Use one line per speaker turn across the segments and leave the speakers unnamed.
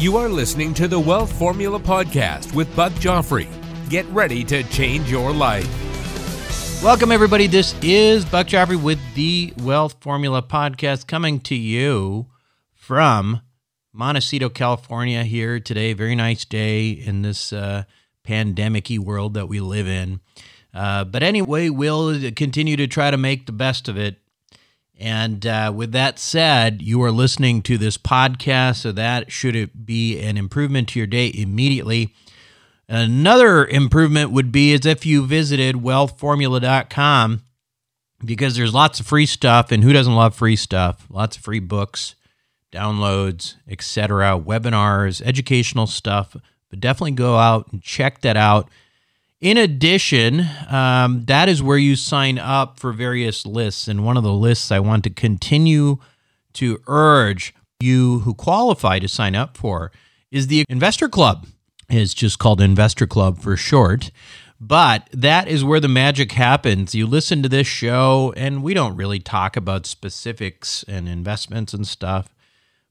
You are listening to the Wealth Formula Podcast with Buck Joffrey. Get ready to change your life.
Welcome, everybody. This is Buck Joffrey with the Wealth Formula Podcast coming to you from Montecito, California, here today. Very nice day in this uh, pandemic world that we live in. Uh, but anyway, we'll continue to try to make the best of it. And uh, with that said, you are listening to this podcast, so that should it be an improvement to your day immediately. Another improvement would be as if you visited wealthformula.com because there's lots of free stuff, and who doesn't love free stuff? Lots of free books, downloads, etc., webinars, educational stuff. But definitely go out and check that out. In addition, um, that is where you sign up for various lists. And one of the lists I want to continue to urge you who qualify to sign up for is the Investor Club. It's just called Investor Club for short. But that is where the magic happens. You listen to this show, and we don't really talk about specifics and investments and stuff.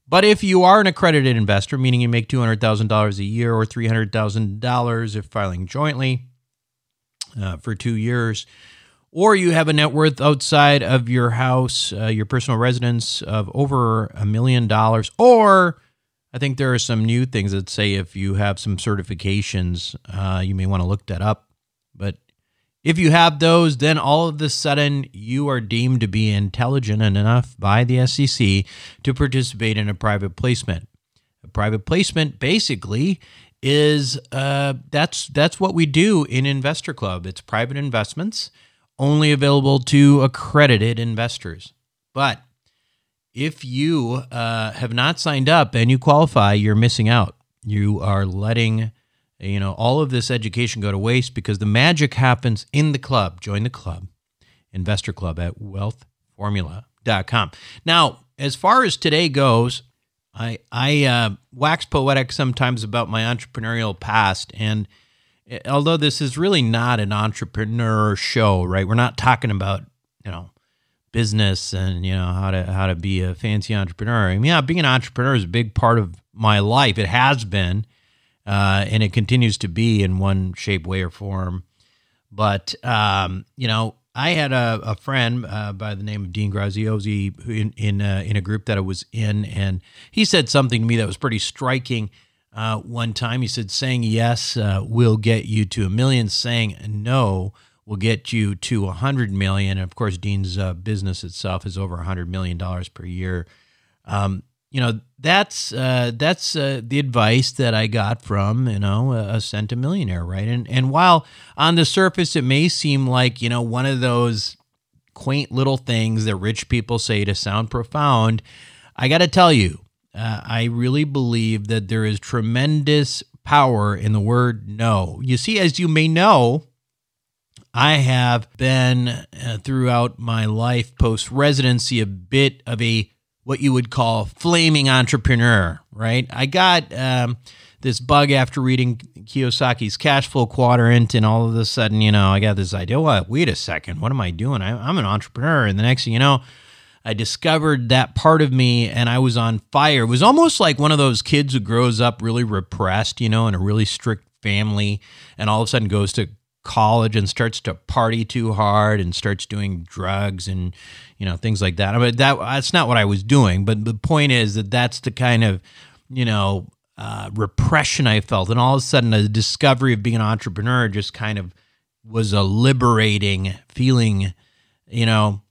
But if you are an accredited investor, meaning you make $200,000 a year or $300,000 if filing jointly, uh, for two years, or you have a net worth outside of your house, uh, your personal residence of over a million dollars, or I think there are some new things that say if you have some certifications, uh, you may want to look that up. But if you have those, then all of a sudden you are deemed to be intelligent enough by the SEC to participate in a private placement. A private placement basically is uh, that's that's what we do in Investor Club. It's private investments, only available to accredited investors. But if you uh, have not signed up and you qualify, you're missing out. You are letting you know all of this education go to waste because the magic happens in the club. Join the club, Investor Club at wealthformula.com. Now, as far as today goes, I I uh, wax poetic sometimes about my entrepreneurial past, and eh, although this is really not an entrepreneur show, right? We're not talking about you know business and you know how to how to be a fancy entrepreneur. I mean, yeah, being an entrepreneur is a big part of my life. It has been, uh, and it continues to be in one shape, way, or form. But um, you know, I had a, a friend uh, by the name of Dean Graziosi in in, uh, in a group that I was in, and he said something to me that was pretty striking. Uh, one time, he said, "Saying yes uh, will get you to a million. Saying no will get you to a hundred million. And of course, Dean's uh, business itself is over a hundred million dollars per year. Um, you know that's uh, that's uh, the advice that I got from you know a, a centimillionaire, right? And and while on the surface it may seem like you know one of those quaint little things that rich people say to sound profound, I got to tell you, uh, I really believe that there is tremendous power in the word no. You see, as you may know, I have been uh, throughout my life post residency a bit of a what you would call flaming entrepreneur, right? I got um, this bug after reading Kiyosaki's Cash Flow Quadrant, and all of a sudden, you know, I got this idea. What? Wait a second. What am I doing? I, I'm an entrepreneur, and the next thing you know, I discovered that part of me and I was on fire. It was almost like one of those kids who grows up really repressed, you know, in a really strict family and all of a sudden goes to college and starts to party too hard and starts doing drugs and you know things like that. Mean, that that's not what I was doing, but the point is that that's the kind of you know uh, repression I felt, and all of a sudden the discovery of being an entrepreneur just kind of was a liberating feeling, you know.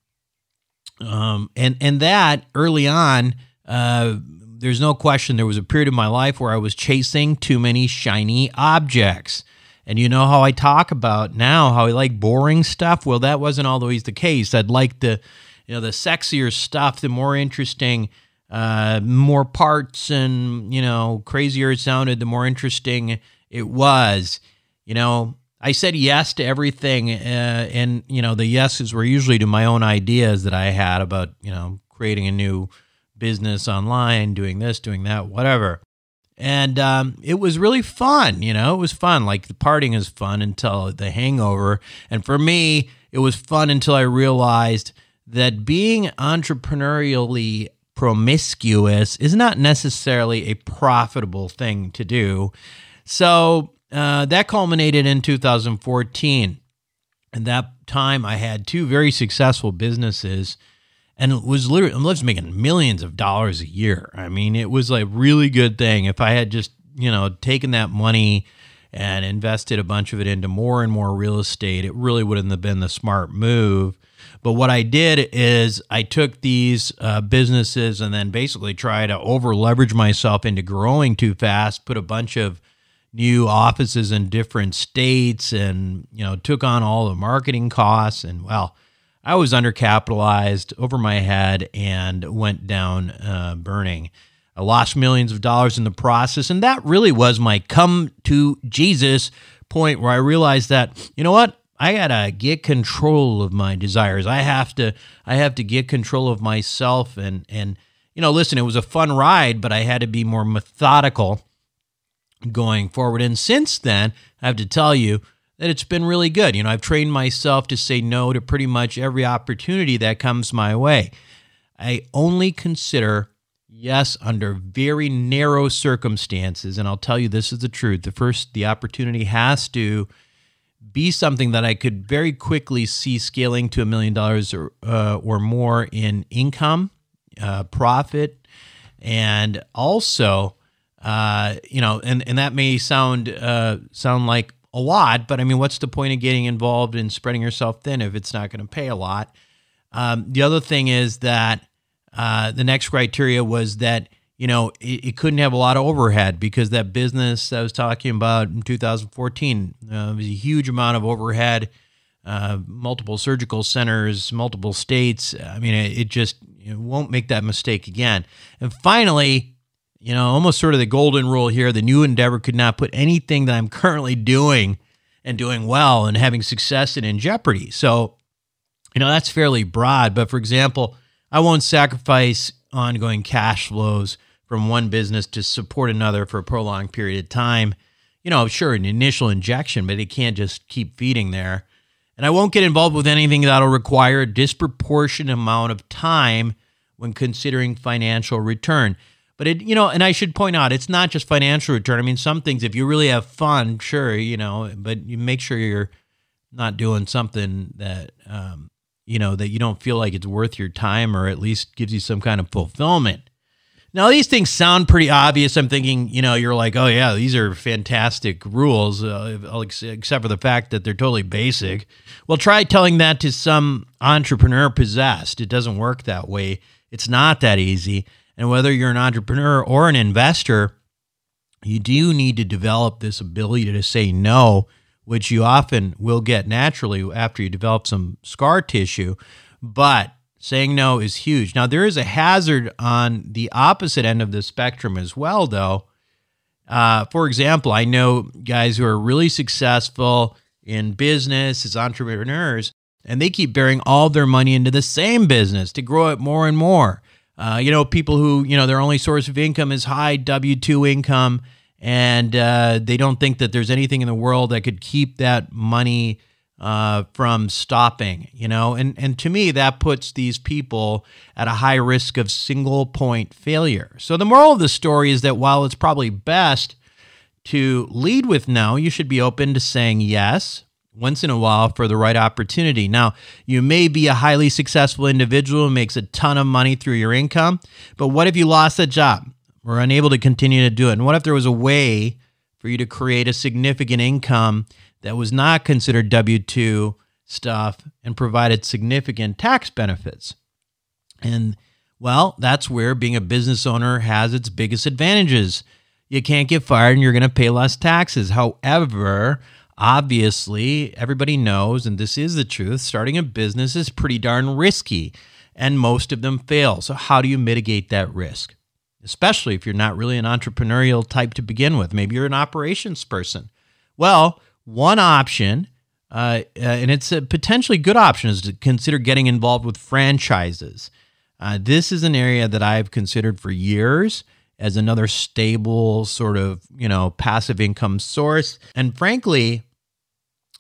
Um, and and that early on, uh, there's no question there was a period of my life where I was chasing too many shiny objects. And you know how I talk about now how I like boring stuff? Well, that wasn't always the case. I'd like the, you know, the sexier stuff, the more interesting, uh, more parts and, you know, crazier it sounded, the more interesting it was. You know, I said yes to everything. Uh, and, you know, the yeses were usually to my own ideas that I had about, you know, creating a new business online, doing this, doing that, whatever and um, it was really fun. You know, it was fun. Like the partying is fun until the hangover, and for me, it was fun until I realized that being entrepreneurially promiscuous is not necessarily a profitable thing to do. So uh, that culminated in 2014. And that time, I had two very successful businesses and it was literally was making millions of dollars a year. I mean, it was like really good thing. If I had just you know taken that money and invested a bunch of it into more and more real estate, it really wouldn't have been the smart move. But what I did is I took these uh, businesses and then basically tried to over leverage myself into growing too fast, put a bunch of new offices in different states and you know took on all the marketing costs and well I was undercapitalized over my head and went down uh, burning. I lost millions of dollars in the process. And that really was my come to Jesus point where I realized that, you know what? I gotta get control of my desires. I have to I have to get control of myself and and you know, listen, it was a fun ride, but I had to be more methodical going forward. And since then, I have to tell you, that it's been really good. You know, I've trained myself to say no to pretty much every opportunity that comes my way. I only consider yes under very narrow circumstances and I'll tell you this is the truth. The first the opportunity has to be something that I could very quickly see scaling to a million dollars or uh, or more in income, uh, profit, and also, uh, you know, and and that may sound uh, sound like a lot, but I mean, what's the point of getting involved in spreading yourself thin if it's not going to pay a lot? Um, the other thing is that uh, the next criteria was that you know it, it, couldn't have a lot of overhead because that business I was talking about in 2014 uh, was a huge amount of overhead, uh, multiple surgical centers, multiple states. I mean, it, it just it won't make that mistake again. And finally, you know, almost sort of the golden rule here the new endeavor could not put anything that I'm currently doing and doing well and having success in in jeopardy. So, you know, that's fairly broad. But for example, I won't sacrifice ongoing cash flows from one business to support another for a prolonged period of time. You know, sure, an initial injection, but it can't just keep feeding there. And I won't get involved with anything that'll require a disproportionate amount of time when considering financial return. But it, you know, and I should point out, it's not just financial return. I mean, some things, if you really have fun, sure, you know, but you make sure you're not doing something that, um, you know, that you don't feel like it's worth your time or at least gives you some kind of fulfillment. Now, these things sound pretty obvious. I'm thinking, you know, you're like, oh, yeah, these are fantastic rules, uh, except for the fact that they're totally basic. Well, try telling that to some entrepreneur possessed. It doesn't work that way. It's not that easy. And whether you're an entrepreneur or an investor, you do need to develop this ability to say no, which you often will get naturally after you develop some scar tissue. But saying no is huge. Now, there is a hazard on the opposite end of the spectrum as well, though. Uh, for example, I know guys who are really successful in business as entrepreneurs, and they keep bearing all their money into the same business to grow it more and more. Uh, you know, people who, you know, their only source of income is high W 2 income, and uh, they don't think that there's anything in the world that could keep that money uh, from stopping, you know? And, and to me, that puts these people at a high risk of single point failure. So the moral of the story is that while it's probably best to lead with no, you should be open to saying yes once in a while for the right opportunity. Now, you may be a highly successful individual who makes a ton of money through your income, but what if you lost a job or unable to continue to do it? And what if there was a way for you to create a significant income that was not considered W 2 stuff and provided significant tax benefits? And well, that's where being a business owner has its biggest advantages. You can't get fired and you're going to pay less taxes. However, Obviously, everybody knows, and this is the truth, starting a business is pretty darn risky, and most of them fail. So, how do you mitigate that risk? Especially if you're not really an entrepreneurial type to begin with. Maybe you're an operations person. Well, one option, uh, uh, and it's a potentially good option, is to consider getting involved with franchises. Uh, this is an area that I've considered for years as another stable sort of you know passive income source and frankly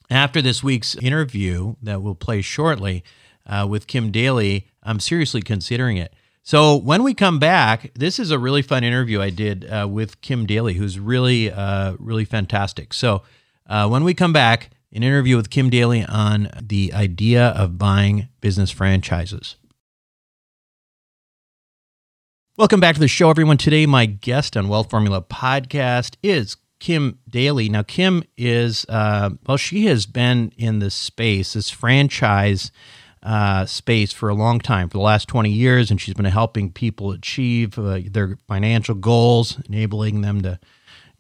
after this week's interview that we'll play shortly uh, with Kim Daly, I'm seriously considering it. So when we come back, this is a really fun interview I did uh, with Kim Daly, who's really, uh, really fantastic. So uh, when we come back, an interview with Kim Daly on the idea of buying business franchises. Welcome back to the show, everyone. Today, my guest on Wealth Formula podcast is Kim Daly. Now, Kim is, uh, well, she has been in this space, this franchise uh, space for a long time, for the last 20 years, and she's been helping people achieve uh, their financial goals, enabling them to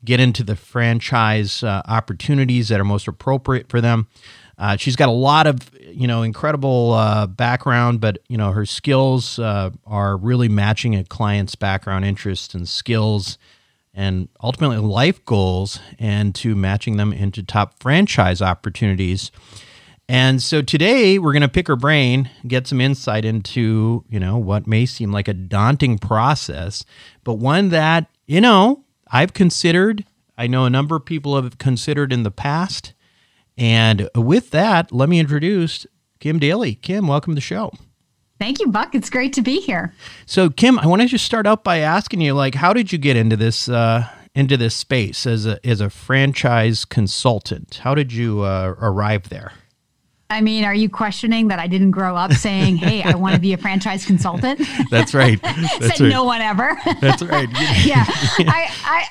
get into the franchise uh, opportunities that are most appropriate for them. Uh, she's got a lot of, you know, incredible uh, background, but you know her skills are really matching a client's background, interests, and skills, and ultimately life goals, and to matching them into top franchise opportunities. And so today we're going to pick her brain, get some insight into, you know, what may seem like a daunting process, but one that, you know, I've considered, I know a number of people have considered in the past. And with that, let me introduce Kim Daly. Kim, welcome to the show.
Thank you, Buck. It's great to be here.
So, Kim, I want to just start out by asking you, like, how did you get into this uh, into this space as a as a franchise consultant? How did you uh, arrive there?
I mean, are you questioning that I didn't grow up saying, "Hey, I want to be a franchise consultant"?
That's right. That's
Said
right.
no one ever.
That's right.
yeah, I, I,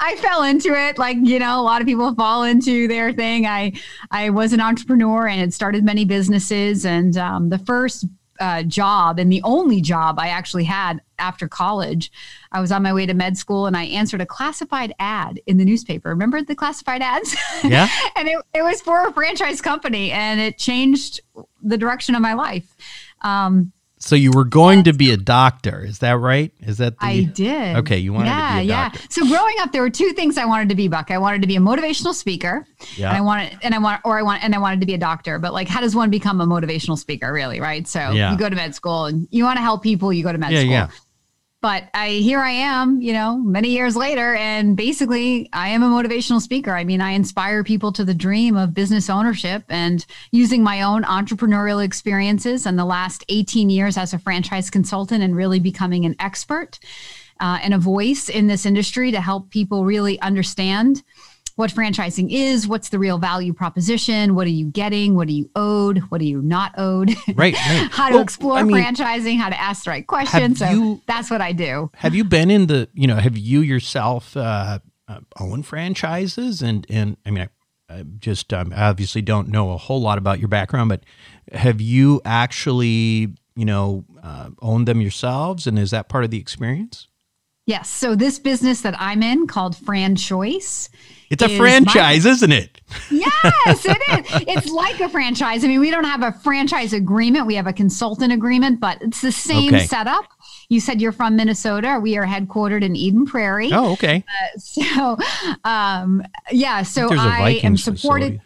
I fell into it. Like you know, a lot of people fall into their thing. I, I was an entrepreneur and had started many businesses. And um, the first uh, job and the only job I actually had after college. I was on my way to med school and I answered a classified ad in the newspaper. Remember the classified ads?
Yeah.
and it, it was for a franchise company and it changed the direction of my life. Um,
so you were going to be a doctor, is that right? Is that the,
I did.
Okay, you wanted
yeah,
to be a doctor. yeah.
So growing up, there were two things I wanted to be, Buck. I wanted to be a motivational speaker,
Yeah.
and I wanted, and I want, or I want, and I wanted to be a doctor. But like, how does one become a motivational speaker, really? Right. So
Yeah.
you go to med school, and you want to help people. You go to med
Yeah,
school.
yeah.
But I here I am, you know, many years later, and basically I am a motivational speaker. I mean, I inspire people to the dream of business ownership and using my own entrepreneurial experiences and the last 18 years as a franchise consultant and really becoming an expert uh, and a voice in this industry to help people really understand what franchising is, what's the real value proposition, what are you getting, what are you owed, what are you not owed,
Right, right.
how to
Well,
explore
I mean,
franchising, how to ask the right questions. So
you-
that's what I do.
Have you been in the, you know, have you yourself uh, uh, own franchises? And, and I mean, I, I just um, obviously don't know a whole lot about your background, but have you actually, you know, uh, owned them yourselves? And is that part of the experience?
Yes. So this business that I'm in called FranChoice.
It's a
is
franchise, isn't it?
Yes, it is. It's like a franchise. I mean, we don't have a franchise agreement. We have a consultant agreement, but it's the same
Okay.
setup. You said you're from Minnesota. We are headquartered in Eden Prairie.
Oh, okay.
So, um, yeah. So
I,
I am supported.
facility.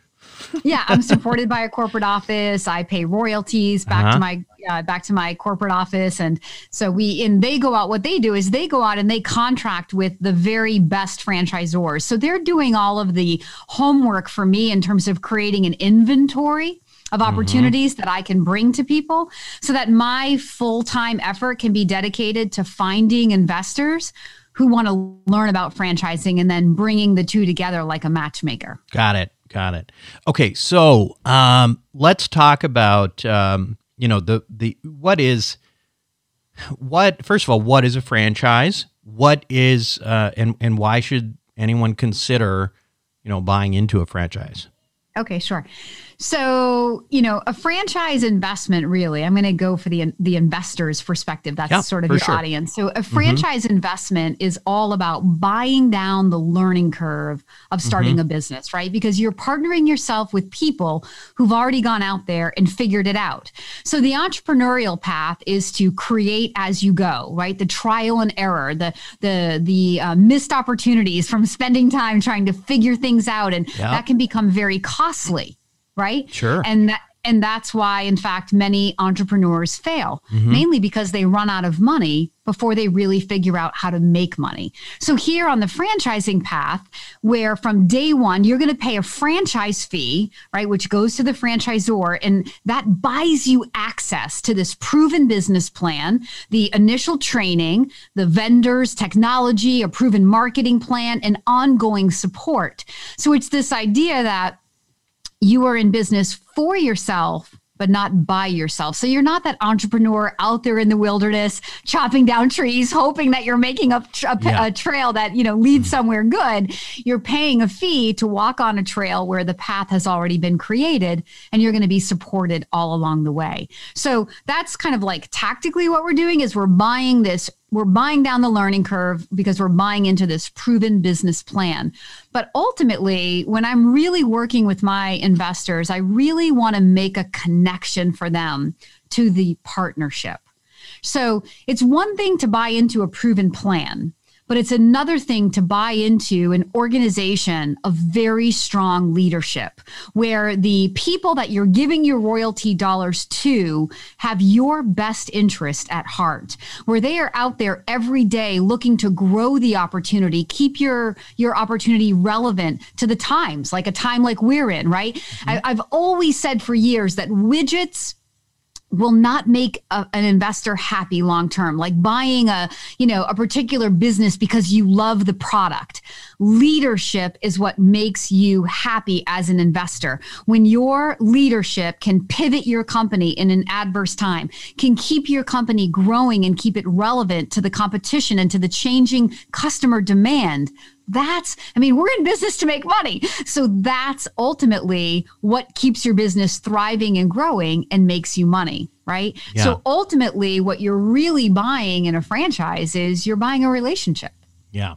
Yeah, I'm supported by a corporate office. I pay royalties back
Uh-huh.
to my uh, back to my corporate office, and so we and they go out. What they do is they go out and they contract with the very best franchisors. So they're doing all of the homework for me in terms of creating an inventory of opportunities that I can bring to people so that my full-time effort can be dedicated to finding investors who want to learn about franchising and then bringing the two together like a matchmaker.
Got it. Got it. Okay, so um, let's talk about um, you know the the what is what first of all what is a franchise? What is uh, and and why should anyone consider you know buying into a franchise?
Okay, sure. So, you know, a franchise investment really, I'm going to go for the the investor's perspective. That's
Yeah,
sort of your
sure.
audience. So, a franchise investment is all about buying down the learning curve of starting a business, right? Because you're partnering yourself with people who've already gone out there and figured it out. So, the entrepreneurial path is to create as you go, right? The trial and error, the the the uh, missed opportunities from spending time trying to figure things out and
Yeah.
that can become very costly right
Sure.
and that And that's why, in fact, many entrepreneurs fail, mm-hmm. mainly because they run out of money before they really figure out how to make money. So, here on the franchising path, where from day one, you're going to pay a franchise fee, right, which goes to the franchisor, and that buys you access to this proven business plan, the initial training, the vendors, technology, a proven marketing plan, and ongoing support. So, it's this idea that you are in business for yourself but not by yourself. So you're not that entrepreneur out there in the wilderness chopping down trees, hoping that you're making a, a, yeah. a, trail that you know leads mm-hmm. somewhere good. You're paying a fee to walk on a trail where the path has already been created, and you're going to be supported all along the way. So that's kind of like tactically what we're doing is we're buying this we're buying down the learning curve because we're buying into this proven business plan. But ultimately, when I'm really working with my investors, I really want to make a connection for them to the partnership. So it's one thing to buy into a proven plan. But it's another thing to buy into an organization of very strong leadership where the people that you're giving your royalty dollars to have your best interest at heart, where they are out there every day looking to grow the opportunity, keep your, your opportunity relevant to the times, like a time like we're in, right? Mm-hmm. I, I've always said for years that widgets will not make a, an investor happy long term. Like buying a you know a particular business because you love the product leadership is what makes you happy as an investor. When your leadership can pivot your company in an adverse time can keep your company growing and keep it relevant to the competition and to the changing customer demand that's i mean we're in business to make money. So that's ultimately what keeps your business thriving and growing and makes you money right? Yeah. so ultimately what you're really buying in a franchise is you're buying a relationship.
Yeah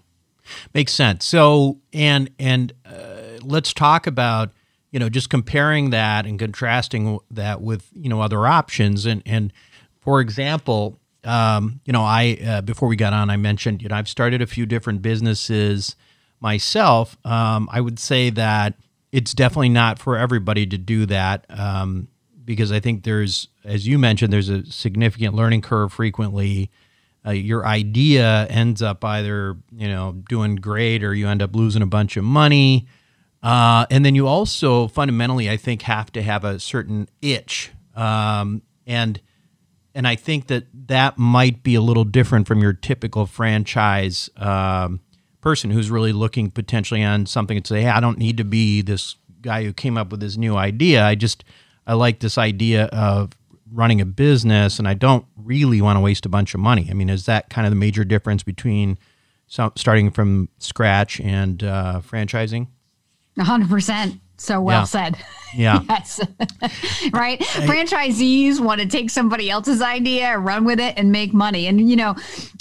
makes sense so and and uh, let's talk about you know just comparing that and contrasting that with you know other options and and for example um, you know, I uh, before we got on, I mentioned you know I've started a few different businesses myself. Um, I would say that it's definitely not for everybody to do that um, because I think there's, as you mentioned, there's a significant learning curve frequently. Uh, your idea ends up either you know doing great or you end up losing a bunch of money. Uh, and then you also fundamentally, I think, have to have a certain itch, um, and and I think that that might be a little different from your typical franchise um, person who's really looking potentially on something and say, hey, I don't need to be this guy who came up with this new idea. I just I like this idea of running a business, and I don't really want to waste a bunch of money. I mean, is that kind of the major difference between starting from scratch and uh, franchising?
hundred percent. So well
yeah.
said.
Yeah.
yes. right. I, Franchisees want to take somebody else's idea, run with it, and make money. And you know,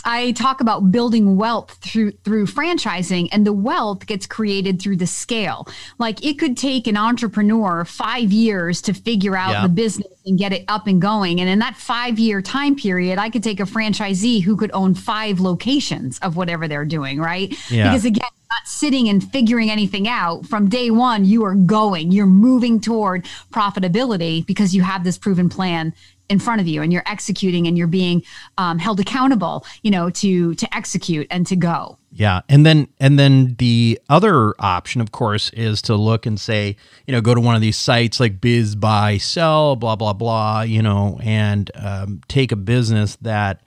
I talk about building wealth through through franchising, and the wealth gets created through the scale. Like it could take an entrepreneur five years to figure out yeah. the business and get it up and going. And in that five year time period, I could take a franchisee who could own five locations of whatever they're doing. Right.
Yeah.
Because again not sitting and figuring anything out from day one you are going you're moving toward profitability because you have this proven plan in front of you and you're executing and you're being um, held accountable you know to to execute and to go.
Yeah. And then and then the other option of course is to look and say you know go to one of these sites like BizBuySell blah blah blah you know and um, take a business that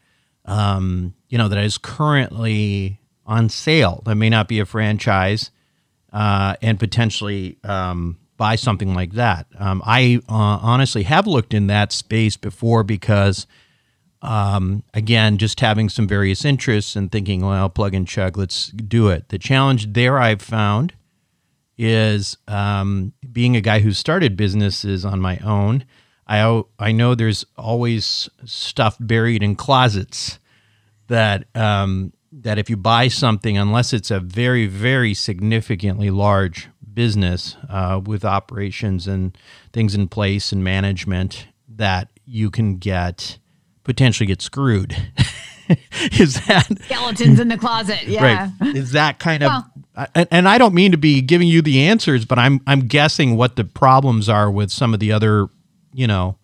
um, you know that is currently on sale that may not be a franchise uh, and potentially um, buy something like that. Um, I uh, honestly have looked in that space before because, um, again, just having some various interests and thinking, well, plug and chug, let's do it. The challenge there I've found is um, being a guy who started businesses on my own. I, I know there's always stuff buried in closets that um, that if you buy something, unless it's a very, very significantly large business uh, with operations and things in place and management, that you can get potentially get screwed. is that
skeletons in the closet? Yeah,
right. Is that kind of? Well, and, and I don't mean to be giving you the answers, but I'm I'm guessing what the problems are with some of the other you know,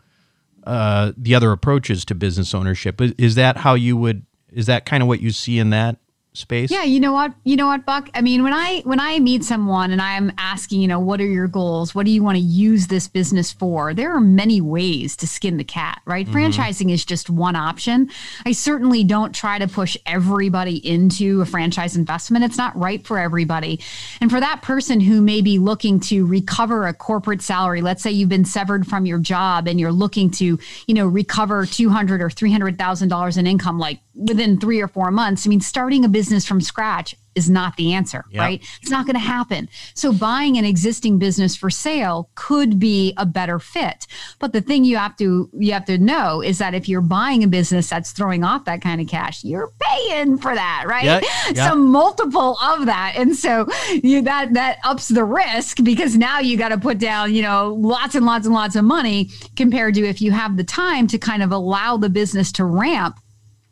uh, the other approaches to business ownership. Is, is that how you would? Is that kind of what you see in that space?
Yeah, you know what? You know what, Buck? I mean, when I when I meet someone and I'm asking, you know, what are your goals? What do you want to use this business for? There are many ways to skin the cat, right? Mm-hmm. Franchising is just one option. I certainly don't try to push everybody into a franchise investment. It's not right for everybody. And for that person who may be looking to recover a corporate salary, let's say you've been severed from your job and you're looking to, you know, recover 200 or $300,000 in income like within 3 or 4 months. I mean, starting a business business from scratch is not the answer, yep. right? It's not going to happen. So buying an existing business for sale could be a better fit. But the thing you have to you have to know is that if you're buying a business that's throwing off that kind of cash, you're paying for that, right? Yep. Yep. Some multiple of that. And so you that that ups the risk because now you got to put down, you know, lots and lots and lots of money compared to if you have the time to kind of allow the business to ramp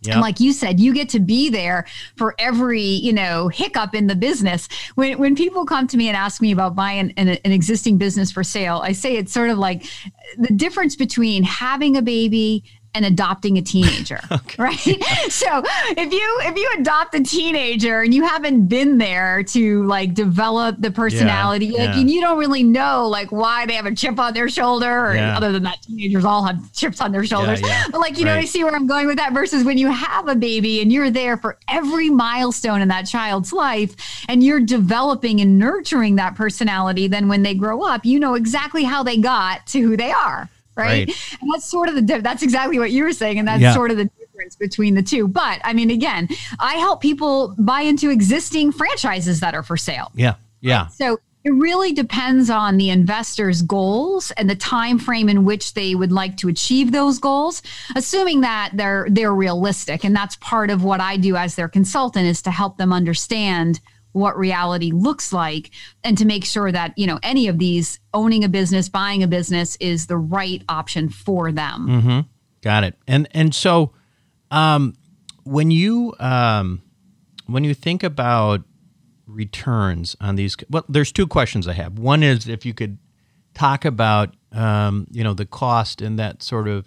Yep. And like you said, you get to be there for every, you know, hiccup in the business. When when people come to me and ask me about buying an, an existing business for sale, I say it's sort of like the difference between having a baby and adopting a teenager okay. right so if you if you adopt a teenager and you haven't been there to like develop the personality yeah, like, yeah. and you don't really know like why they have a chip on their shoulder or yeah. other than that teenagers all have chips on their shoulders but like you right. know I see where i'm going with that versus when you have a baby and you're there for every milestone in that child's life and you're developing and nurturing that personality then when they grow up you know exactly how they got to who they are right? right? And that's sort of the that's exactly what you were saying, and that's yeah. sort of the difference between the two. But I mean, again, I help people buy into existing franchises that are for sale.
Yeah, yeah.
So it really depends on the investor's goals and the time frame in which they would like to achieve those goals assuming that they're they're realistic and that's part of what I do as their consultant is to help them understand what reality looks like and to make sure that you know any of these owning a business buying a business is the right option for them.
Mm-hmm. got it. And and so um, when you um, when you think about returns on these well there's two questions i have. One is if you could talk about um, you know the cost and that sort of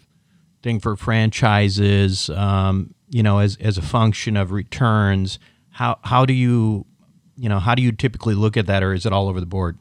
thing for franchises um, you know as, as a function of returns how how do you you know, how do you typically look at that, or is it all over the board?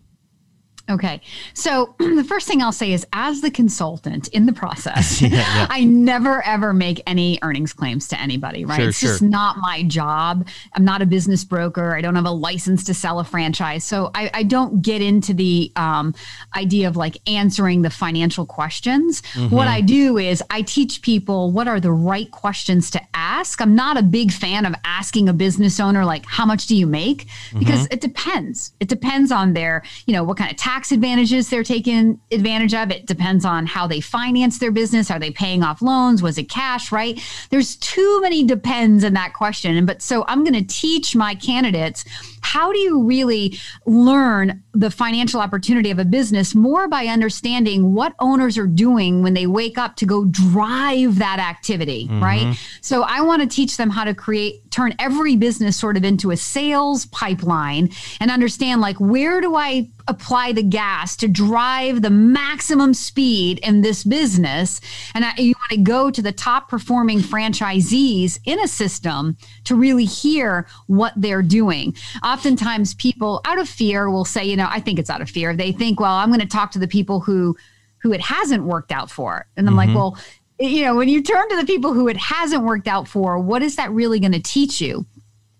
Okay. So the first thing I'll say is as the consultant in the process, yeah, yeah. I never ever make any earnings claims to anybody, right? Sure, it's sure. just not my job. I'm not a business broker. I don't have a license to sell a franchise. So I, I don't get into the um, idea of like answering the financial questions. Mm-hmm. What I do is I teach people what are the right questions to ask. I'm not a big fan of asking a business owner, like, how much do you make? Because mm-hmm. it depends. It depends on their, you know, what kind of tax tax advantages they're taking advantage of. It depends on how they finance their business. Are they paying off loans? Was it cash, right? There's too many depends in that question. But so I'm going to teach my candidates how do you really learn the financial opportunity of a business more by understanding what owners are doing when they wake up to go drive that activity, mm-hmm. right? So I want to teach them how to create, turn every business sort of into a sales pipeline and understand like, where do I apply the gas to drive the maximum speed in this business. And I, you want to go to the top performing franchisees in a system to really hear what they're doing oftentimes people out of fear will say, you know, I think it's out of fear. They think, well, I'm going to talk to the people who who it hasn't worked out for. And I'm mm-hmm. like, well, you know, when you turn to the people who it hasn't worked out for, what is that really going to teach you?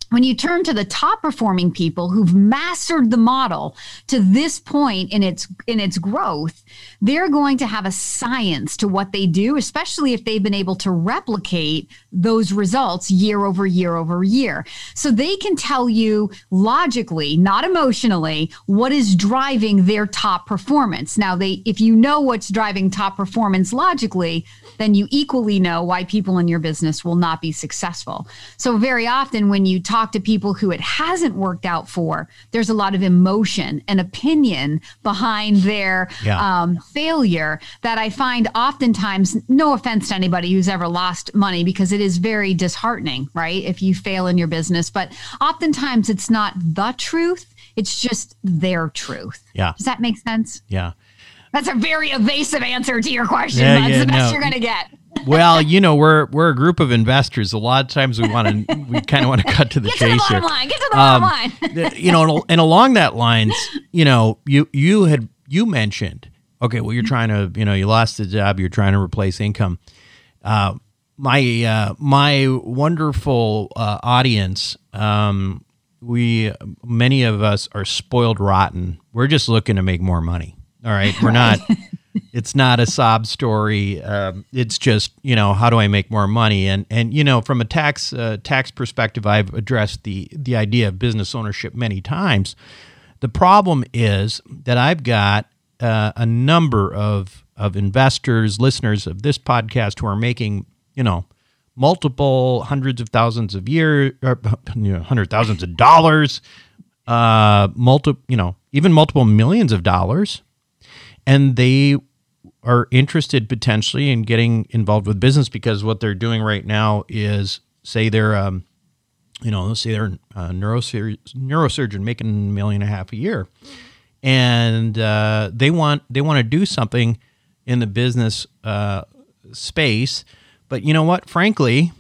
When you turn to the top performing people who've mastered the model to this point in its in its growth they're going to have a science to what they do especially if they've been able to replicate those results year over year over year. So they can tell you logically not emotionally what is driving their top performance. Now they if you know what's driving top performance logically then you equally know why people in your business will not be successful. So very often when you talk talk to people who it hasn't worked out for, there's a lot of emotion and opinion behind their yeah. um, failure that I find oftentimes, no offense to anybody who's ever lost money, because it is very disheartening, right? If you fail in your business, but oftentimes it's not the truth, it's just their truth.
Yeah.
Does that make sense?
Yeah.
That's a very evasive answer to your question.
Yeah,
That's
yeah,
the best
no.
you're going to get.
Well, you know, we're we're a group of investors. A lot of times we want to we kind of want to cut to the
Get to the
chase
bottom
here.
line. Get to the bottom
Um,
line.
You know, and, and along that lines, you know, you you had you mentioned, okay, well, you're trying to, you know, you lost the job, you're trying to replace income. Uh, my uh, my wonderful uh, audience, um, we many of us are spoiled rotten. We're just looking to make more money. All right, we're not. It's not a sob story. Um, it's just you know how do I make more money? And and you know from a tax uh, tax perspective, I've addressed the the idea of business ownership many times. The problem is that I've got uh, a number of of investors, listeners of this podcast who are making you know multiple hundreds of thousands of years, or, you know, hundred thousands of dollars, uh, multi, you know, even multiple millions of dollars, and they are interested potentially in getting involved with business because what they're doing right now is say they're um, you know let's say they're a neurosurgeon, neurosurgeon making a million and a half a year. And uh, they want they want to do something in the business uh, space. But you know what? Frankly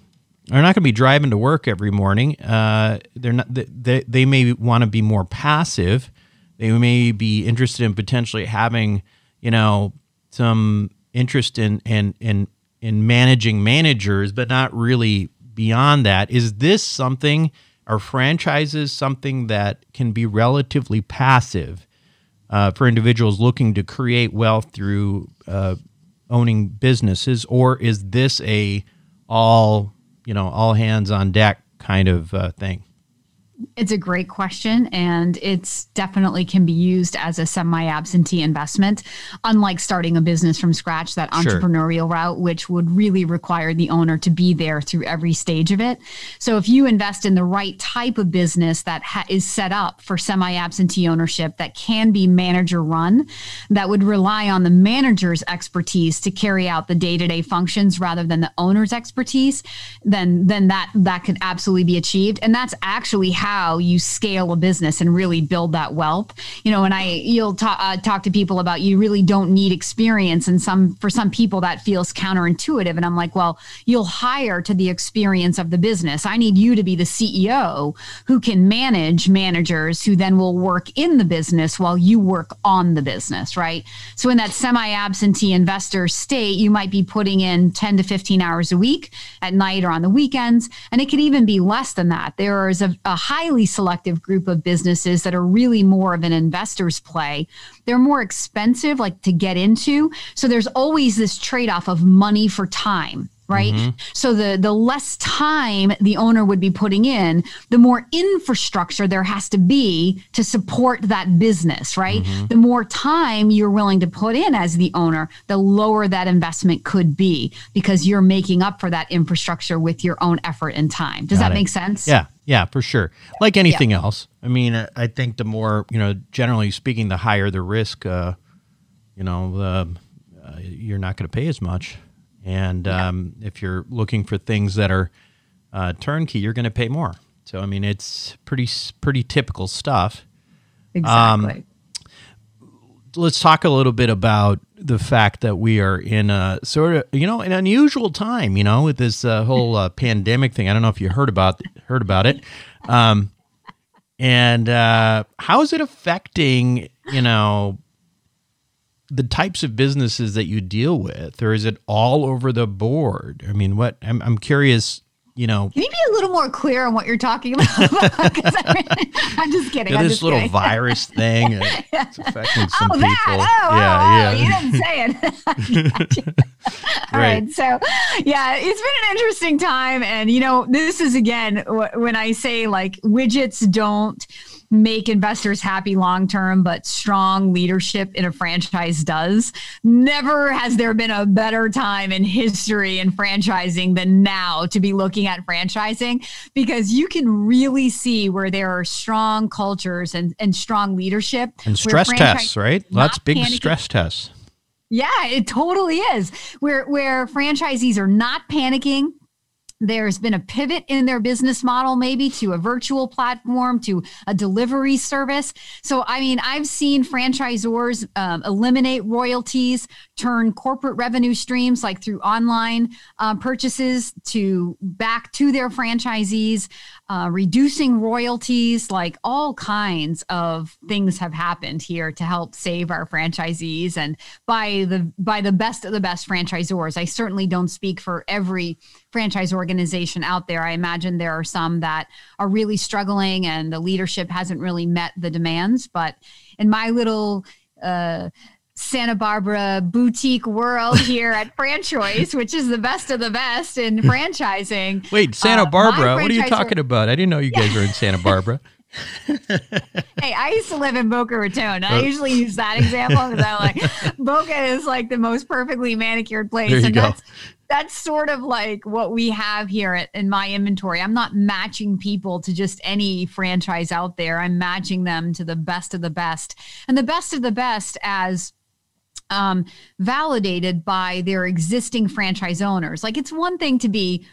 they're not going to be driving to work every morning. Uh, they're not they, they may want to be more passive. They may be interested in potentially having you know some interest in in in in managing managers, but not really beyond that. Is this something? Are franchises something that can be relatively passive uh, for individuals looking to create wealth through uh, owning businesses, or is this a all you know all hands on deck kind of uh, thing?
It's a great question, and it's definitely can be used as a semi-absentee investment. Unlike starting a business from scratch, that
Sure.
entrepreneurial route, which would really require the owner to be there through every stage of it. So, if you invest in the right type of business that ha- is set up for semi-absentee ownership, that can be manager-run, that would rely on the manager's expertise to carry out the day-to-day functions rather than the owner's expertise, then then that that could absolutely be achieved. And that's actually how you scale a business and really build that wealth. You know, and I you'll talk uh, talk to people about you really don't need experience, and some for some people that feels counterintuitive. And I'm like, well, you'll hire to the experience of the business. I need you to be the CEO who can manage managers who then will work in the business while you work on the business, right? So in that semi-absentee investor state, you might be putting in 10 to 15 hours a week at night or on the weekends, and it could even be less than that. There is a, a highly selective group of businesses that are really more of an investor's play. They're more expensive, like to get into. So there's always this trade-off of money for time right? So the the less time the owner would be putting in the more infrastructure there has to be to support that business right? The more time you're willing to put in as the owner the lower that investment could be because you're making up for that infrastructure with your own effort and time. Does
Got
that
it.
make sense?
Yeah, yeah, for sure. Like anything else, I mean, I- I think the more you know, generally speaking, the higher the risk, uh, you know, the uh, you're not going to pay as much, and um, if you're looking for things that are uh, turnkey, you're going to pay more. So, I mean, it's pretty pretty typical stuff.
exactly
let's talk a little bit about the fact that we are in a sort of you know an unusual time you know with this uh, whole uh, pandemic thing i don't know if you heard about heard about it um, and uh, how is it affecting you know the types of businesses that you deal with or is it all over the board i mean what i'm, I'm curious you know
can you be a little more clear on what you're talking about 'Cause I am just kidding
you know, this
just
little
kidding.
virus thing uh, it's affecting some
oh,
people
that! Oh,
yeah
oh,
yeah
oh, you didn't say it. All
Right.
right. So, yeah, it's been an interesting time. And, you know, this is again, wh- when I say like widgets don't make investors happy long term, but strong leadership in a franchise does. Never has there been a better time in history in franchising than now to be looking at franchising because you can really see where there are strong cultures and, and strong leadership.
and stress tests right lots big
panicking.
stress tests
Yeah, it totally is. Where where franchisees are not panicking. There's been a pivot in their business model, maybe to a virtual platform, to a delivery service. So, I mean, I've seen franchisors um, eliminate royalties, turn corporate revenue streams like through online uh, purchases to back to their franchisees, uh, reducing royalties, like all kinds of things have happened here to help save our franchisees and by the by the best of the best franchisors. I certainly don't speak for every franchise organization out there. I imagine there are some that are really struggling and the leadership hasn't really met the demands. But in my little uh, Santa Barbara boutique world here at FranChoice, which is the best of the best in franchising.
Wait, Santa uh, Barbara? what are you talking about? I didn't know you guys were in Santa Barbara.
hey, I used to live in Boca Raton. I oh. usually use that example because I'm like Boca is like the most perfectly manicured place.
There you and go.
That's, that's sort of like what we have here at, in my inventory. I'm not matching people to just any franchise out there. I'm matching them to the best of the best. And the best of the best as um, validated by their existing franchise owners. Like it's one thing to be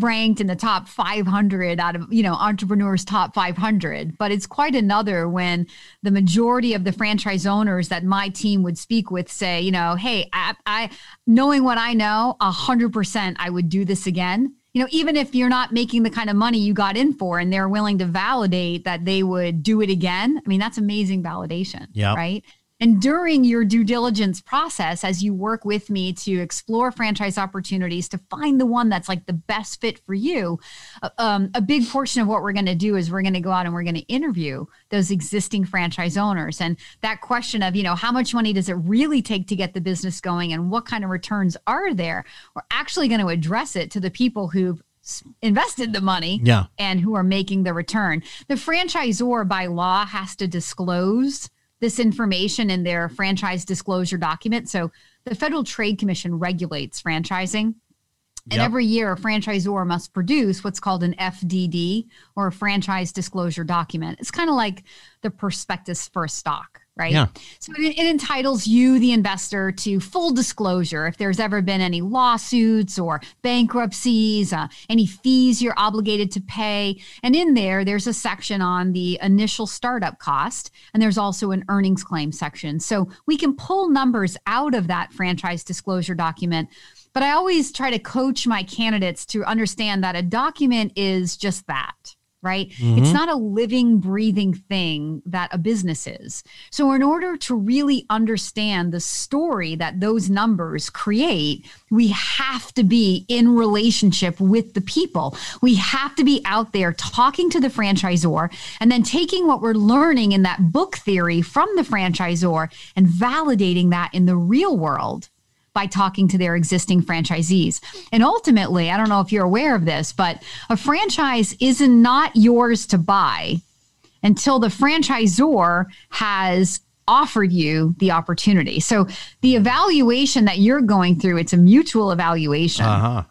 ranked in the top 500 out of you know entrepreneurs top 500 but it's quite another when the majority of the franchise owners that my team would speak with say you know hey i, I knowing what i know 100% i would do this again. You know even if you're not making the kind of money you got in for and they're willing to validate that they would do it again i mean that's amazing validation
yeah.
right and during your due diligence process, as you work with me to explore franchise opportunities to find the one that's like the best fit for you, uh, um, a big portion of what we're going to do is we're going to go out and we're going to interview those existing franchise owners. And that question of, you know, how much money does it really take to get the business going and what kind of returns are there? We're actually going to address it to the people who've invested the money
yeah.
and who are making the return. The franchisor by law has to disclose this information in their franchise disclosure document. So the Federal Trade Commission regulates franchising. And yep. every year, a franchisor must produce what's called an FDD or a franchise disclosure document. It's kind of like the prospectus for a stock right?
Yeah.
So it, it, entitles you, the investor, to full disclosure if there's ever been any lawsuits or bankruptcies, uh, any fees you're obligated to pay. And in there, there's a section on the initial startup cost, and there's also an earnings claim section. So we can pull numbers out of that franchise disclosure document. But I always try to coach my candidates to understand that a document is just that right? Mm-hmm. It's not a living, breathing thing that a business is. So, in order to really understand the story that those numbers create, we have to be in relationship with the people. We have to be out there talking to the franchisor and then taking what we're learning in that book theory from the franchisor and validating that in the real world by talking to their existing franchisees. And ultimately, I don't know if you're aware of this, but a franchise is not yours to buy until the franchisor has offered you the opportunity. So the evaluation that you're going through, it's a mutual evaluation.
Uh-huh.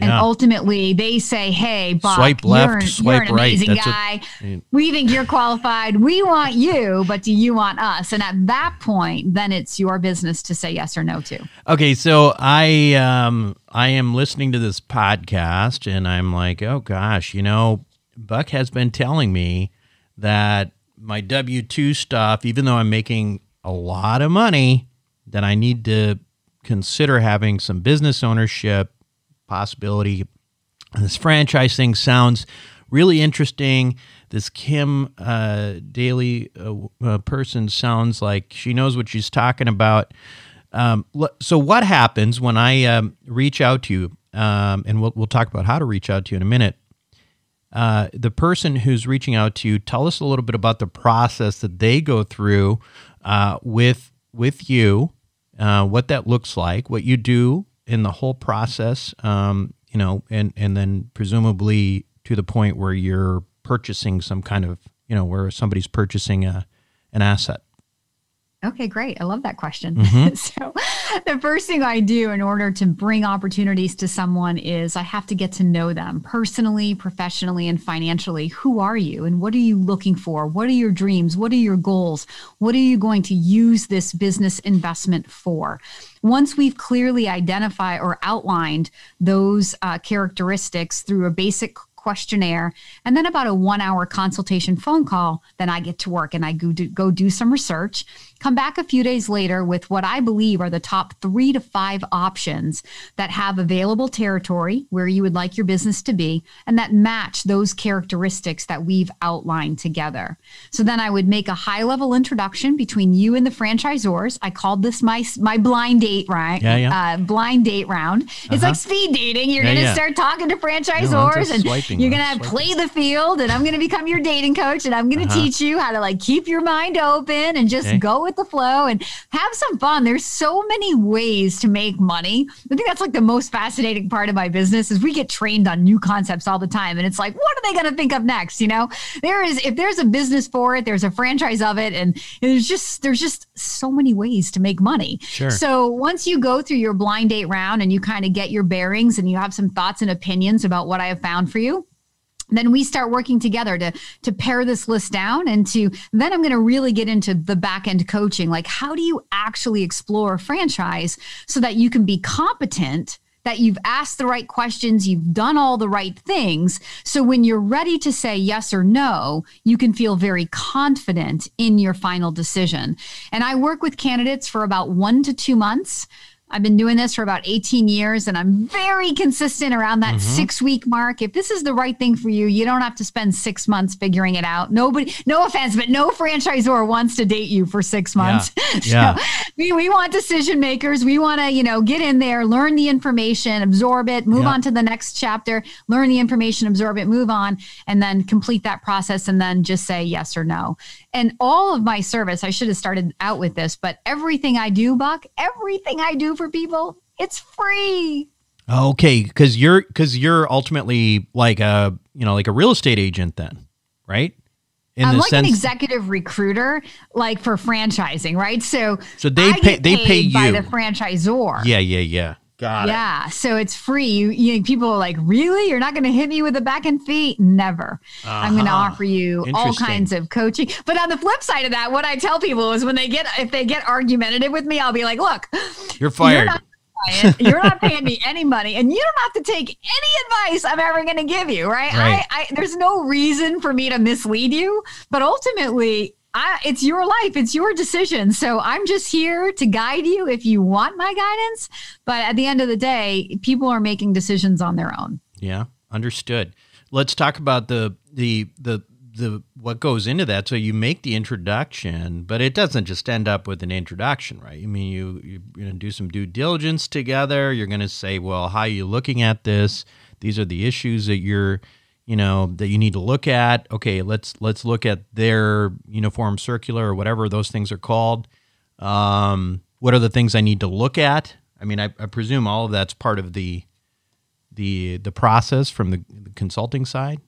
And yeah. ultimately, they say, "Hey, Bob,
swipe left,
you're,
swipe
you're an amazing
right.
guy. We think you're qualified. We want you, but do you want us?" And at that point, then it's your business to say yes or no to.
Okay, so I um I am listening to this podcast, and I'm like, oh gosh, you know, Buck has been telling me that my W two stuff, even though I'm making a lot of money, that I need to consider having some business ownership possibility. And this franchise thing sounds really interesting. This Kim uh, Daly uh, uh, person sounds like she knows what she's talking about. Um, so, what happens when I um, reach out to you? Um, and we'll, we'll talk about how to reach out to you in a minute. Uh, the person who's reaching out to you, tell us a little bit about the process that they go through uh, with with you, uh, what that looks like, what you do in the whole process, um, you know, and and then presumably to the point where you're purchasing some kind of, you know, where somebody's purchasing a an asset.
Okay, great. I love that question. Mm-hmm. so the first thing I do in order to bring opportunities to someone is I have to get to know them personally, professionally, and financially. Who are you and what are you looking for? What are your dreams? What are your goals? What are you going to use this business investment for? Once we've clearly identified or outlined those uh, characteristics through a basic questionnaire, and then about a one hour consultation phone call. Then I get to work and I go do, go do some research come back a few days later with what I believe are the top three to five options that have available territory where you would like your business to be and that match those characteristics that we've outlined together. So then I would make a high level introduction between you and the franchisors. I called this my my blind date, right?
Yeah, yeah.
Uh, blind date round. It's
Uh-huh.
like speed dating. You're
Yeah,
going to
yeah.
start talking to franchisors
just
and
swiping,
you're going to play the field and I'm going to become your dating coach and I'm going to
Uh-huh.
teach you how to like keep your mind open and just
Okay.
go with the flow and have some fun. There's so many ways to make money. I think that's like the most fascinating part of my business is we get trained on new concepts all the time and it's like what are they going to think of next, you know? There is if there's a business for it, there's a franchise of it and there's just there's just so many ways to make money.
Sure.
So once you go through your blind date round and you kind of get your bearings and you have some thoughts and opinions about what I have found for you, then we start working together to to pare this list down and to then i'm going to really get into the back end coaching. Like how do you actually explore a franchise so that you can be competent that you've asked the right questions you've done all the right things so when you're ready to say yes or no you can feel very confident in your final decision. And i work with candidates for about 1 to 2 months I've been doing this for about 18 years and I'm very consistent around that mm-hmm. six week mark. If this is the right thing for you, you don't have to spend six months figuring it out. Nobody, no offense, but no franchisor wants to date you for six months.
Yeah.
so we, we want decision makers. We want to, you know, get in there, learn the information, absorb it, move
Yeah.
on to the next chapter, learn the information, absorb it, move on, and then complete that process and then just say yes or no. And all of my service, I should have started out with this, but everything I do, Buck, everything I do for people, it's free.
Okay, because you're because you're ultimately like a you know like a real estate agent then, right? In
I'm like an executive recruiter, like for franchising, right? So,
So they
I
pay- they pay
paid by
you.
the franchisor.
yeah, yeah, yeah. Got it.
yeah, so it's free. You, you people are like, really? You're not going to hit me with a back end fee? Never. I'm going to
Uh-huh.
offer you all kinds of coaching. But on the flip side of that, what I tell people is when they get if they get argumentative with me, I'll be like, look,
You're fired.
You're not, you're not paying me any money, and you don't have to take any advice I'm ever going to give you. Right?
Right.
I, I, there's no reason for me to mislead you, but ultimately. I, it's your life. It's your decision. So I'm just here to guide you if you want my guidance. But at the end of the day, people are making decisions on their own.
Yeah, understood. Let's talk about the the the the what goes into that. So you make the introduction, but it doesn't just end up with an introduction, right? I mean, you you're going to do some due diligence together. You're going to say, well, how are you looking at this? These are the issues that you're you know that you need to look at okay let's let's look at their uniform circular or whatever those things are called um, what are the things i need to look at i mean I, I presume all of that's part of the the the process from the, the consulting side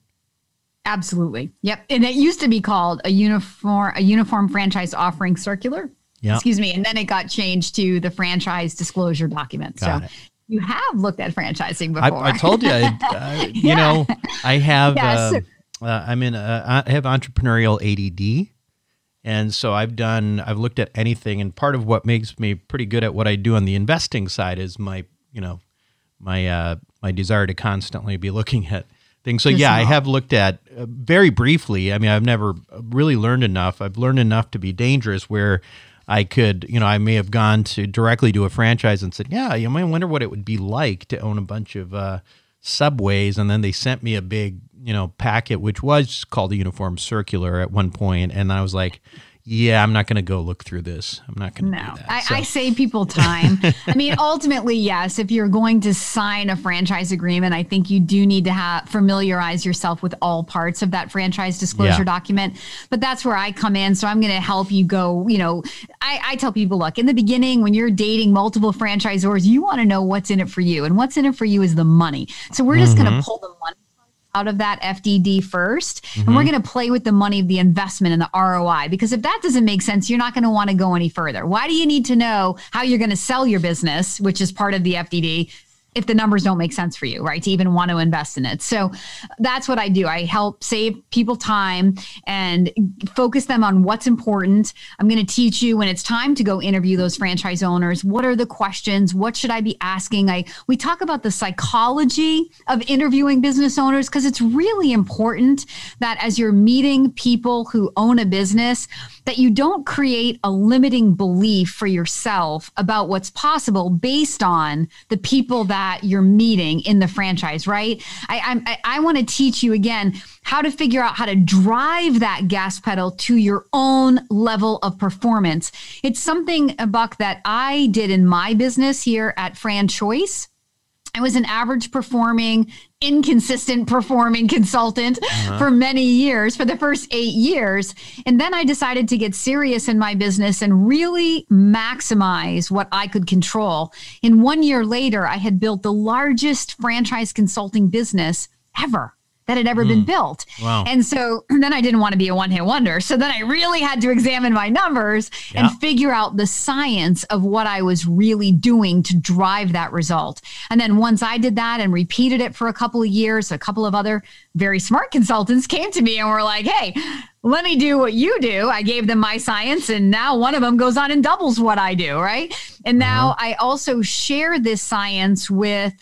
Absolutely. Yep. And it used to be called a uniform a uniform franchise offering circular.
Yeah.
Excuse me. And then it got changed to the franchise disclosure document.
Got
so
it.
You have looked at franchising before.
I told you I, uh, you
Yeah.
know i have
Yes.
um, uh, i'm in uh, i have entrepreneurial add and so i've done i've looked at anything and part of what makes me pretty good at what i do on the investing side is my you know my uh my desire to constantly be looking at things so yeah i have looked at uh, very briefly i mean i've never really learned enough i've learned enough to be dangerous where I could, you know, I may have gone to directly to a franchise and said, "Yeah, you might wonder what it would be like to own a bunch of uh, subways," and then they sent me a big, you know, packet which was called a uniform circular at one point, and I was like, "Yeah, I'm not going to go look through this. I'm not going to
No,
do that."
I,
So-
I save people time. I mean, ultimately, yes, if you're going to sign a franchise agreement, I think you do need to have familiarize yourself with all parts of that franchise disclosure
Yeah.
document. But that's where I come in. So I'm going to help you go. You know, I, I tell people, look, in the beginning, when you're dating multiple franchisors, you want to know what's in it for you, and what's in it for you is the money. So we're just
Mm-hmm.
going to pull the money out of that FDD 1st and we're mm-hmm. going to play with the money of the investment and the ROI. Because if that doesn't make sense, you're not going to want to go any further. Why do you need to know how you're going to sell your business, which is part of the FDD? If the numbers don't make sense for you, right? To even want to invest in it. So that's what I do. I help save people time and focus them on what's important. I'm going to teach you when it's time to go interview those franchise owners. What are the questions? What should I be asking? I we talk about the psychology of interviewing business owners because it's really important that as you're meeting people who own a business, that you don't create a limiting belief for yourself about what's possible based on the people that you're meeting in the franchise, right? I I, I want to teach you again how to figure out how to drive that gas pedal to your own level of performance. It's something, uh, Buck, that I did in my business here at FranChoice. I was an average performing, inconsistent performing consultant uh-huh. for many years, for the first eight years. And then I decided to get serious in my business and really maximize what I could control. And one year later, I had built the largest franchise consulting business ever that had ever mm. been built. Wow. And so then I didn't want to be a one hit wonder. So then I really had to examine my numbers yeah. and figure out the science of what I was really doing to drive that result. And then once I did that and repeated it for a couple of years, a couple of other very smart consultants came to me and were like, hey, let me do what you do. I gave them my science, and now one of them goes on and doubles what I do, right? And now uh-huh. I also share this science with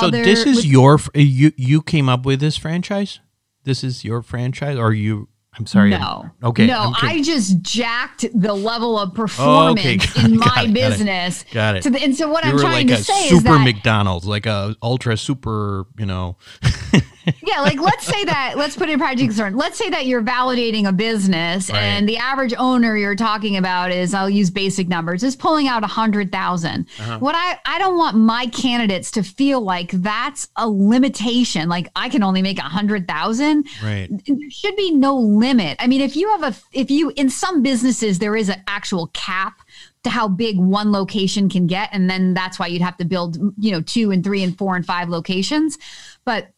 so other, this is with, your you you came up with this franchise. This is your franchise, or you? I'm sorry.
No. Okay. No, I just jacked the level of performance oh, okay. in my got business.
It. Got it.
The, and so what you I'm trying
like
to say
is
that super
McDonald's, like a ultra super, you know.
yeah, like let's say that let's put it in practical terms. Let's say that you're validating a business right. and the average owner you're talking about is I'll use basic numbers, is pulling out a hundred uh-huh. What I I don't want my candidates to feel like that's a limitation. Like I can only make a hundred thousand.
Right.
There should be no limit. I mean, if you have a if you in some businesses there is an actual cap to how big one location can get and then that's why you'd have to build you know two and three and four and five locations but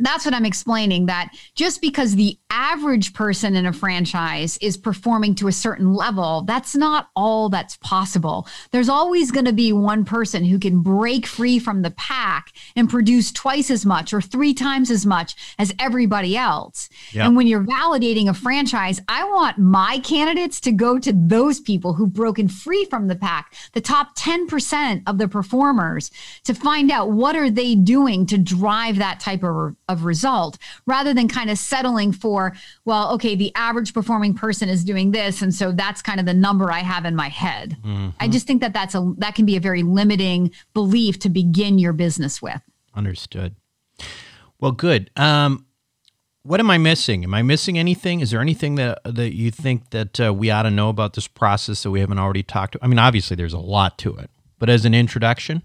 that's what I'm explaining that just because the average person in a franchise is performing to a certain level, that's not all that's possible. There's always going to be one person who can break free from the pack and produce twice as much or three times as much as everybody else. Yep. And when you're validating a franchise, I want my candidates to go to those people who've broken free from the pack, the top 10% of the performers to find out what are they doing to drive that type of of result rather than kind of settling for, well, okay, the average performing person is doing this. And so that's kind of the number I have in my head. Mm-hmm. I just think that that's a, that can be a very limiting belief to begin your business with.
Understood. Well, good. Um, what am I missing? Am I missing anything? Is there anything that that you think that uh, we ought to know about this process that we haven't already talked? To? I mean, obviously, there's a lot to it, but as an introduction.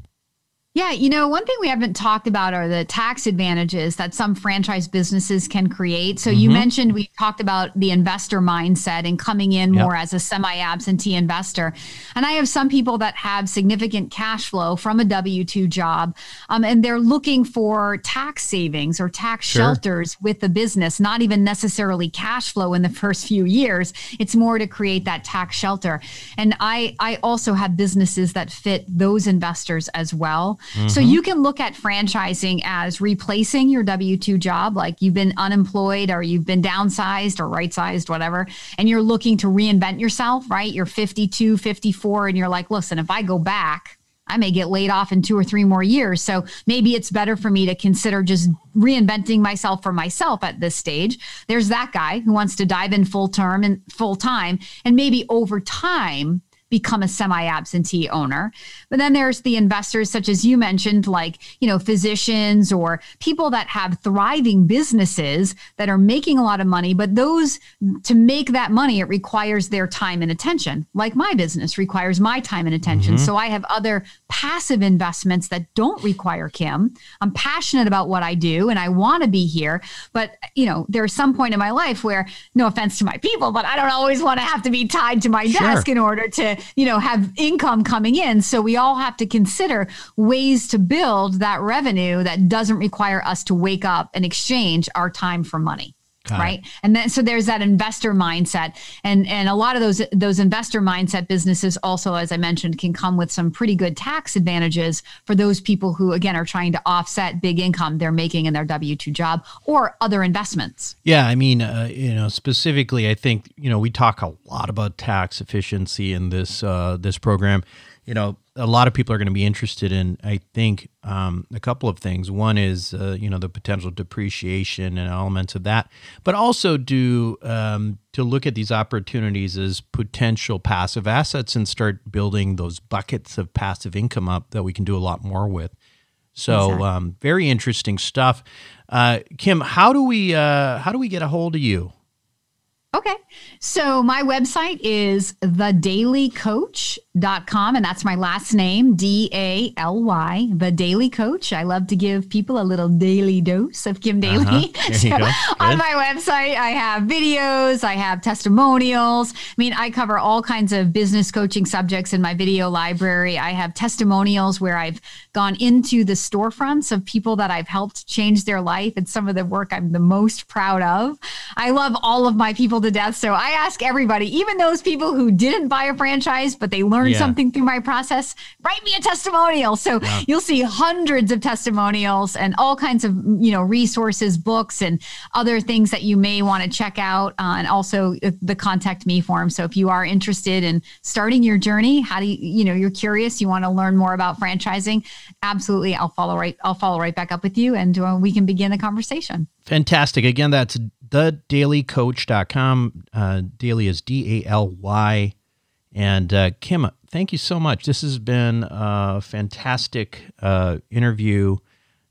Yeah, you know, one thing we haven't talked about are the tax advantages that some franchise businesses can create. So mm-hmm. you mentioned we talked about the investor mindset and coming in yep. more as a semi-absentee investor. And I have some people that have significant cash flow from a W-2 job, um, and they're looking for tax savings or tax sure. shelters with the business, not even necessarily cash flow in the first few years. It's more to create that tax shelter. And I, I also have businesses that fit those investors as well. Mm-hmm. So you can look at franchising as replacing your W 2 job, like you've been unemployed or you've been downsized or right sized, whatever, and you're looking to reinvent yourself, right? You're 52, 54, and you're like, listen, if I go back, I may get laid off in two or three more years. So maybe it's better for me to consider just reinventing myself for myself at this stage. There's that guy who wants to dive in full term and full time. And maybe over time, become a semi-absentee owner. But then there's the investors such as you mentioned like, you know, physicians or people that have thriving businesses that are making a lot of money, but those to make that money it requires their time and attention. Like my business requires my time and attention. Mm-hmm. So I have other passive investments that don't require Kim. I'm passionate about what I do and I want to be here, but you know, there's some point in my life where no offense to my people, but I don't always want to have to be tied to my sure. desk in order to you know, have income coming in. So we all have to consider ways to build that revenue that doesn't require us to wake up and exchange our time for money. Got right. It. And then so there's that investor mindset. And and a lot of those those investor mindset businesses also, as I mentioned, can come with some pretty good tax advantages for those people who again are trying to offset big income they're making in their W2 job or other investments.
Yeah, I mean, uh, you know, specifically I think, you know, we talk a lot about tax efficiency in this uh, this program. You know, a lot of people are going to be interested in, I think, um, a couple of things. One is, uh, you know, the potential depreciation and elements of that, but also do um, to look at these opportunities as potential passive assets and start building those buckets of passive income up that we can do a lot more with. So, exactly. um, very interesting stuff. Uh, Kim, how do we uh, how do we get a hold of you?
Okay. So my website is thedalycoach.com, and that's my last name, D A L Y, The Daly Coach. I love to give people a little daily dose of Kim Daly. Uh-huh. so on my website, I have videos, I have testimonials. I mean, I cover all kinds of business coaching subjects in my video library. I have testimonials where I've gone into the storefronts of people that I've helped change their life. It's some of the work I'm the most proud of. I love all of my people to death. So I ask everybody, even those people who didn't buy a franchise, but they learned yeah. something through my process, write me a testimonial. So yeah. you'll see hundreds of testimonials and all kinds of, you know, resources, books, and other things that you may want to check out. Uh, and also uh, the contact me form. So if you are interested in starting your journey, how do you, you know, you're curious, you want to learn more about franchising, absolutely. I'll follow right, I'll follow right back up with you and uh, we can begin the conversation.
Fantastic. Again, that's thedalycoach.com. Uh, Daly is D A L Y. And uh, Kim, thank you so much. This has been a fantastic uh, interview.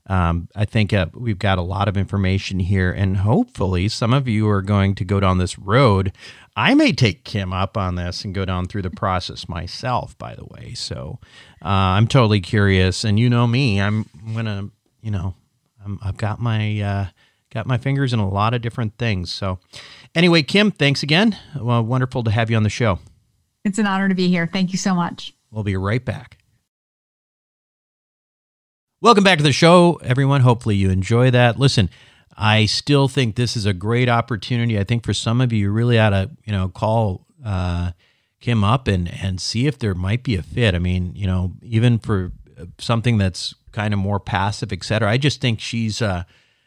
Um, I think uh, we've got a lot of information here, and hopefully, some of you are going to go down this road. I may take Kim up on this and go down through the process myself, by the way. So uh, I'm totally curious. And you know me, I'm to, you know, i have got my uh, got my fingers in a lot of different things. So, anyway, Kim, thanks again. Well, wonderful to have you on the show.
It's an honor to be here. Thank you so much.
We'll be right back. Welcome back to the show, everyone. Hopefully, you enjoy that. Listen, I still think this is a great opportunity. I think for some of you, you really ought to, you know, call uh, Kim up and and see if there might be a fit. I mean, you know, even for something that's kind of more passive, et cetera. I just think she's uh,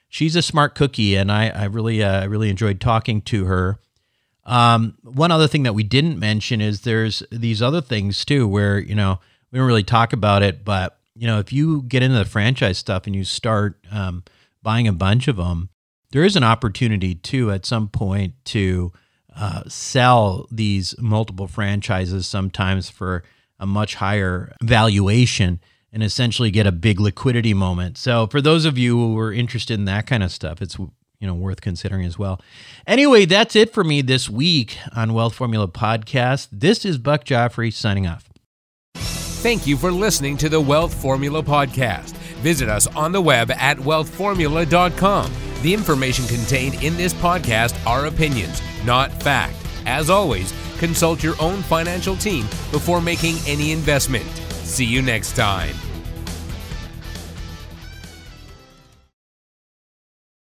she's a smart cookie, and I, I really uh, really enjoyed talking to her. Um, one other thing that we didn't mention is there's these other things too, where you know we don't really talk about it, but you know if you get into the franchise stuff and you start um, buying a bunch of them, there is an opportunity too at some point to uh, sell these multiple franchises sometimes for a much higher valuation and essentially get a big liquidity moment. So for those of you who are interested in that kind of stuff, it's you know worth considering as well. Anyway, that's it for me this week on Wealth Formula Podcast. This is Buck Joffrey signing off.
Thank you for listening to the Wealth Formula Podcast. Visit us on the web at wealthformula.com. The information contained in this podcast are opinions, not fact. As always, consult your own financial team before making any investment. See you next time.